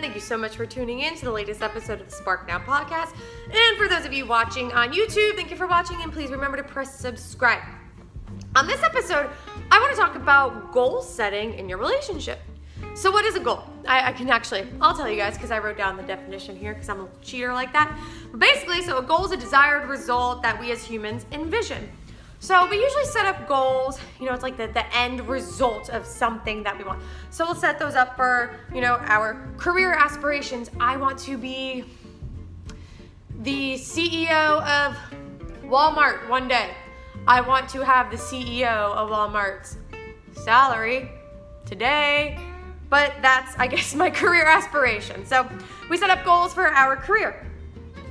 Thank you so much for tuning in to the latest episode of the Spark Now podcast. And for those of you watching on YouTube, thank you for watching and please remember to press subscribe. On this episode, I want to talk about goal setting in your relationship. So, what is a goal? I, I can actually, I'll tell you guys because I wrote down the definition here because I'm a cheater like that. But basically, so a goal is a desired result that we as humans envision. So we usually set up goals, you know, it's like the, the end result of something that we want. So we'll set those up for, you know, our career aspirations. I want to be the CEO of Walmart one day. I want to have the CEO of Walmart's salary today. But that's, I guess, my career aspiration. So we set up goals for our career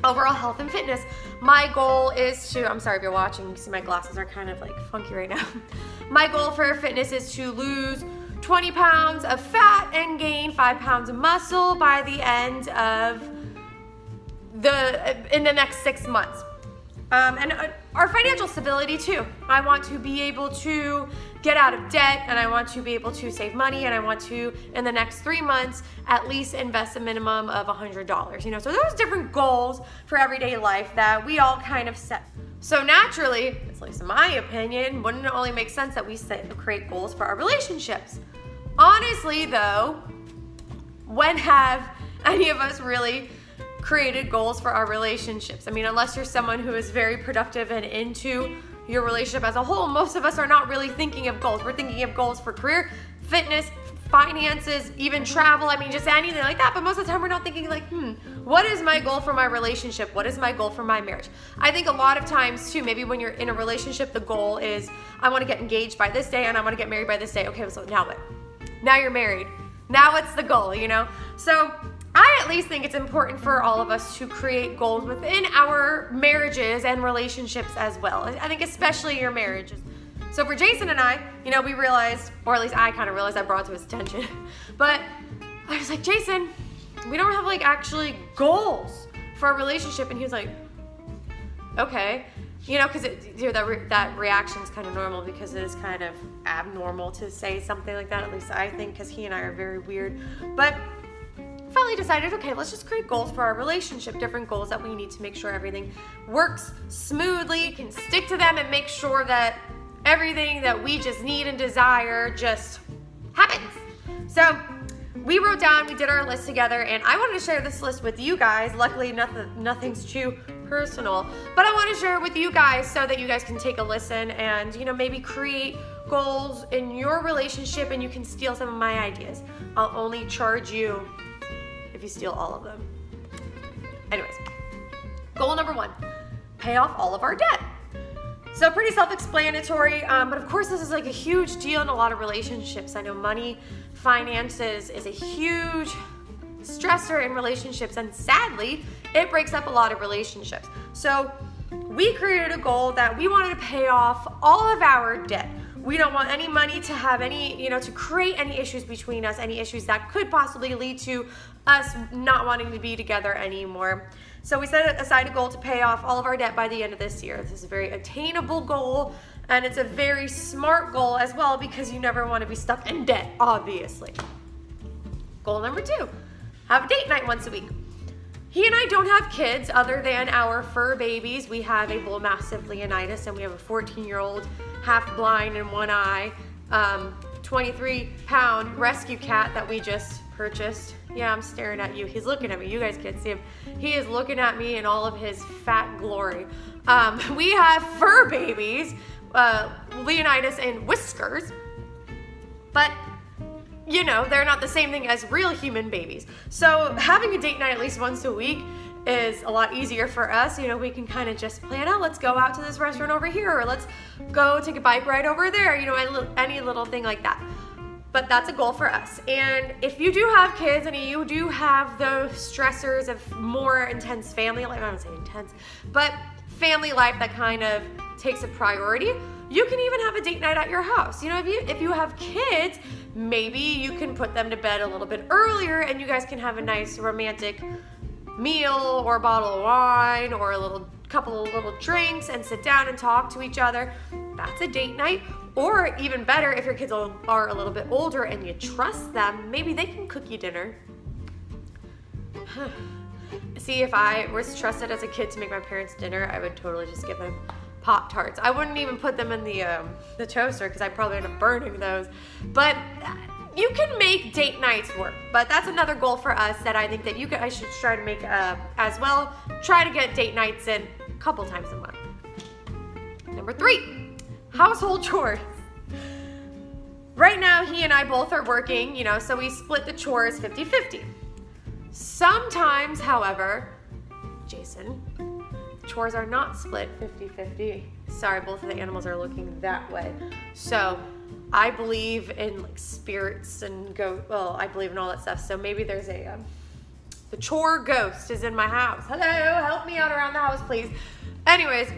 overall health and fitness. My goal is to, I'm sorry if you're watching, you see my glasses are kind of like funky right now. My goal for fitness is to lose 20 pounds of fat and gain five pounds of muscle by the end of the, in the next six months. Um, and uh, our financial stability too. I want to be able to get out of debt and I want to be able to save money and I want to, in the next three months, at least invest a minimum of $100. You know, so those different goals for everyday life that we all kind of set. So naturally, at least in my opinion, wouldn't it only make sense that we set create goals for our relationships? Honestly, though, when have any of us really created goals for our relationships? I mean, unless you're someone who is very productive and into your relationship as a whole, most of us are not really thinking of goals. We're thinking of goals for career, fitness, finances, even travel. I mean, just anything like that. But most of the time, we're not thinking, like, hmm, what is my goal for my relationship? What is my goal for my marriage? I think a lot of times, too, maybe when you're in a relationship, the goal is, I want to get engaged by this day and I want to get married by this day. Okay, so now what? Now you're married. Now what's the goal, you know? So, I at least think it's important for all of us to create goals within our marriages and relationships as well. I think especially your marriages. So for Jason and I, you know, we realized, or at least I kind of realized I brought to his attention, but I was like, Jason, we don't have like actually goals for our relationship. And he was like, okay. You know, because you know, that, re- that reaction is kind of normal because it is kind of abnormal to say something like that. At least I think, because he and I are very weird. But finally decided, okay, let's just create goals for our relationship, different goals that we need to make sure everything works smoothly, can stick to them, and make sure that everything that we just need and desire just happens. So we wrote down, we did our list together, and I wanted to share this list with you guys. Luckily, nothing, nothing's too personal, but I want to share it with you guys so that you guys can take a listen and you know maybe create goals in your relationship, and you can steal some of my ideas. I'll only charge you if you steal all of them. Anyways, goal number one pay off all of our debt. So, pretty self explanatory, um, but of course, this is like a huge deal in a lot of relationships. I know money, finances is a huge stressor in relationships, and sadly, it breaks up a lot of relationships. So, we created a goal that we wanted to pay off all of our debt. We don't want any money to have any, you know, to create any issues between us, any issues that could possibly lead to us not wanting to be together anymore. So we set aside a goal to pay off all of our debt by the end of this year. This is a very attainable goal and it's a very smart goal as well because you never want to be stuck in debt, obviously. Goal number two have a date night once a week. He and I don't have kids other than our fur babies. We have a bull mastiff Leonidas and we have a 14 year old half blind in one eye, um, 23 pound rescue cat that we just purchased. Yeah, I'm staring at you. He's looking at me. You guys can't see him. He is looking at me in all of his fat glory. Um, we have fur babies, uh, Leonidas and Whiskers, but you know, they're not the same thing as real human babies. So having a date night at least once a week is a lot easier for us. You know, we can kind of just plan out, let's go out to this restaurant over here, or let's go take a bike ride over there, you know, any little thing like that. But that's a goal for us. And if you do have kids and you do have those stressors of more intense family life, I don't say intense, but family life that kind of takes a priority, you can even have a date night at your house. You know, if you if you have kids, maybe you can put them to bed a little bit earlier and you guys can have a nice romantic meal or a bottle of wine or a little couple of little drinks and sit down and talk to each other. That's a date night. Or even better, if your kids are a little bit older and you trust them, maybe they can cook you dinner. See, if I was trusted as a kid to make my parents dinner, I would totally just give them Pop Tarts. I wouldn't even put them in the um, the toaster because I probably end up burning those. But you can make date nights work. But that's another goal for us that I think that you guys should try to make uh, as well. Try to get date nights in a couple times a month. Number three, household chores. Right now, he and I both are working, you know, so we split the chores 50 50. Sometimes, however, Jason, chores are not split 50 50. Sorry, both of the animals are looking that way. So I believe in like spirits and go, well, I believe in all that stuff. So maybe there's a, um, the chore ghost is in my house. Hello, help me out around the house, please. Anyways,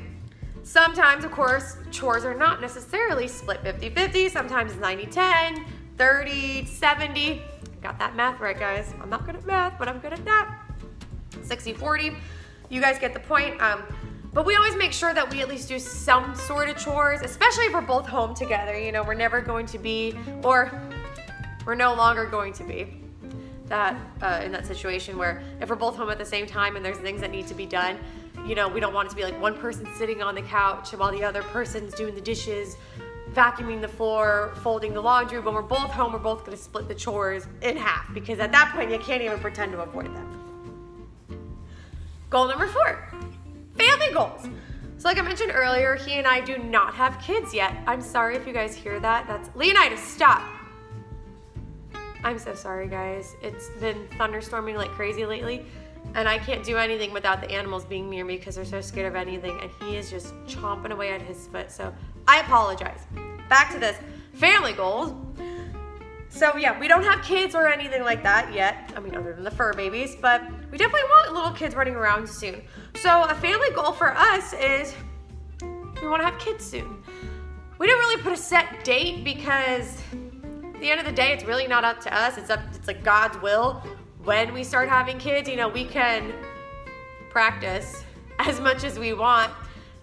sometimes, of course, chores are not necessarily split 50 50. Sometimes 90 10, 30 70. Got that math right, guys. I'm not good at math, but I'm good at that. 60 40. You guys get the point. Um, but we always make sure that we at least do some sort of chores, especially if we're both home together. You know, we're never going to be, or we're no longer going to be that uh, in that situation where if we're both home at the same time and there's things that need to be done, you know, we don't want it to be like one person sitting on the couch while the other person's doing the dishes, vacuuming the floor, folding the laundry. When we're both home, we're both going to split the chores in half because at that point you can't even pretend to avoid them. Goal number four family goals. So, like I mentioned earlier, he and I do not have kids yet. I'm sorry if you guys hear that. That's Leonidas, stop. I'm so sorry, guys. It's been thunderstorming like crazy lately, and I can't do anything without the animals being near me because they're so scared of anything, and he is just chomping away at his foot. So, I apologize. Back to this family goals. So yeah, we don't have kids or anything like that yet. I mean, other than the fur babies, but we definitely want little kids running around soon. So a family goal for us is we want to have kids soon. We didn't really put a set date because at the end of the day, it's really not up to us. It's up. It's like God's will. When we start having kids, you know, we can practice as much as we want,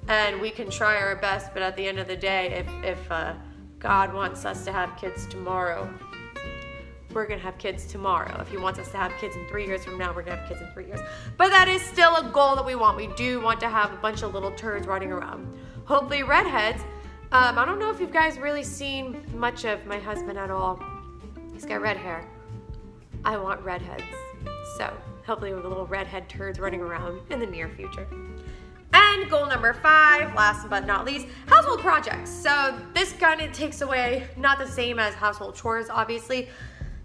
and we can try our best. But at the end of the day, if if uh, God wants us to have kids tomorrow, we're gonna have kids tomorrow. If he wants us to have kids in three years from now, we're gonna have kids in three years. But that is still a goal that we want. We do want to have a bunch of little turds running around. Hopefully, redheads. Um, I don't know if you guys really seen much of my husband at all. He's got red hair. I want redheads. So, hopefully, have little redhead turds running around in the near future. And goal number five, last but not least, household projects. So, this kind of takes away, not the same as household chores, obviously,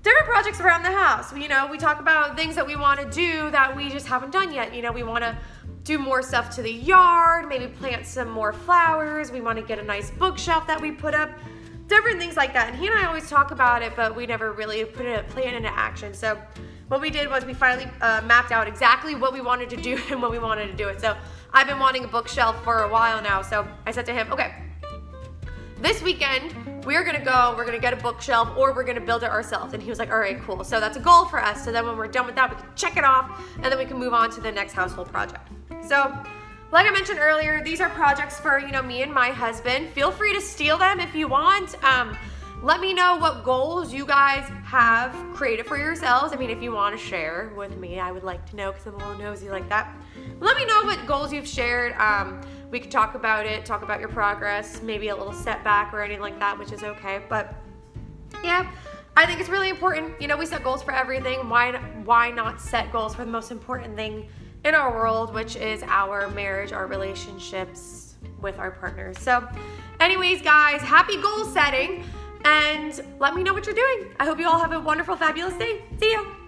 different projects around the house. You know, we talk about things that we want to do that we just haven't done yet. You know, we want to do more stuff to the yard, maybe plant some more flowers. We want to get a nice bookshelf that we put up, different things like that. And he and I always talk about it, but we never really put a plan into action. So what we did was we finally uh, mapped out exactly what we wanted to do and when we wanted to do it. So I've been wanting a bookshelf for a while now. So I said to him, okay, this weekend we're gonna go, we're gonna get a bookshelf, or we're gonna build it ourselves. And he was like, all right, cool. So that's a goal for us. So then when we're done with that, we can check it off, and then we can move on to the next household project. So, like I mentioned earlier, these are projects for you know me and my husband. Feel free to steal them if you want. Um, let me know what goals you guys have created for yourselves. I mean, if you want to share with me, I would like to know because I'm a little nosy like that. Let me know what goals you've shared. Um, we could talk about it, talk about your progress, maybe a little setback or anything like that, which is okay. But yeah, I think it's really important. You know, we set goals for everything. Why why not set goals for the most important thing in our world, which is our marriage, our relationships with our partners. So, anyways, guys, happy goal setting and let me know what you're doing. I hope you all have a wonderful, fabulous day. See you.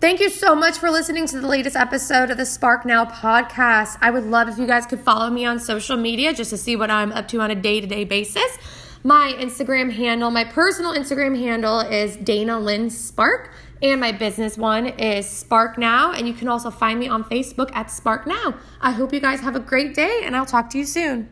Thank you so much for listening to the latest episode of the Spark Now podcast. I would love if you guys could follow me on social media just to see what I'm up to on a day to day basis. My Instagram handle, my personal Instagram handle is Dana Lynn Spark, and my business one is Spark Now. And you can also find me on Facebook at Spark Now. I hope you guys have a great day, and I'll talk to you soon.